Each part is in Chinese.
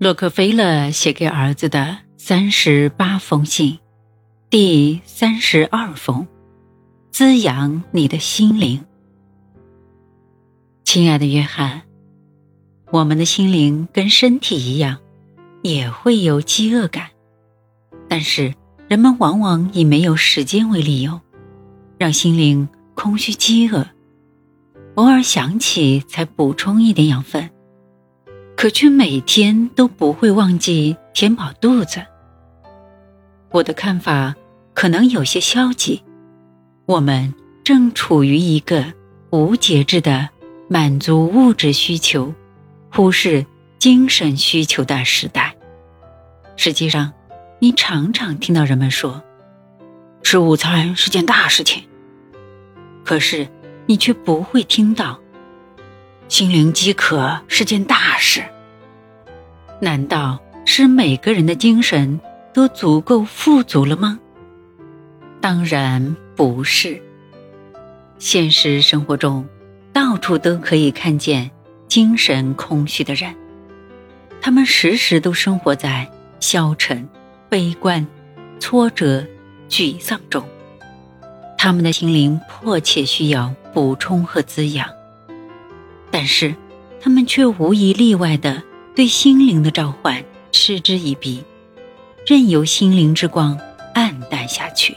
洛克菲勒写给儿子的三十八封信，第三十二封：滋养你的心灵。亲爱的约翰，我们的心灵跟身体一样，也会有饥饿感，但是人们往往以没有时间为理由，让心灵空虚饥饿，偶尔想起才补充一点养分。可却每天都不会忘记填饱肚子。我的看法可能有些消极。我们正处于一个无节制的满足物质需求、忽视精神需求的时代。实际上，你常常听到人们说：“吃午餐是件大事情。”可是，你却不会听到。心灵饥渴是件大事。难道是每个人的精神都足够富足了吗？当然不是。现实生活中，到处都可以看见精神空虚的人，他们时时都生活在消沉、悲观、挫折、沮丧中，他们的心灵迫切需要补充和滋养。但是，他们却无一例外的对心灵的召唤嗤之以鼻，任由心灵之光暗淡下去。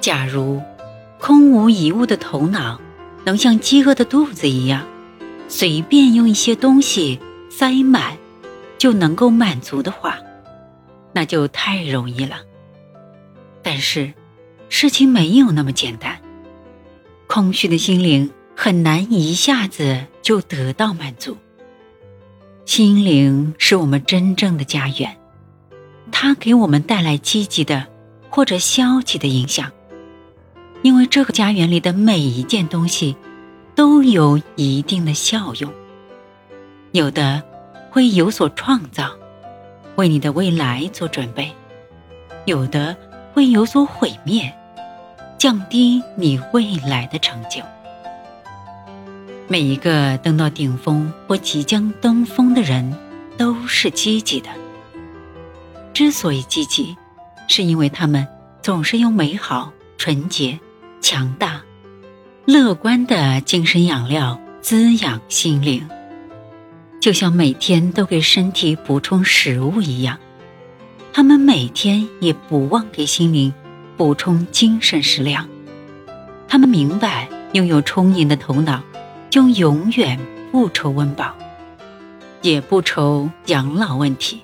假如空无一物的头脑能像饥饿的肚子一样，随便用一些东西塞满就能够满足的话，那就太容易了。但是，事情没有那么简单。空虚的心灵。很难一下子就得到满足。心灵是我们真正的家园，它给我们带来积极的或者消极的影响，因为这个家园里的每一件东西都有一定的效用。有的会有所创造，为你的未来做准备；有的会有所毁灭，降低你未来的成就。每一个登到顶峰或即将登峰的人，都是积极的。之所以积极，是因为他们总是用美好、纯洁、强大、乐观的精神养料滋养心灵，就像每天都给身体补充食物一样。他们每天也不忘给心灵补充精神食粮。他们明白，拥有充盈的头脑。就永远不愁温饱，也不愁养老问题。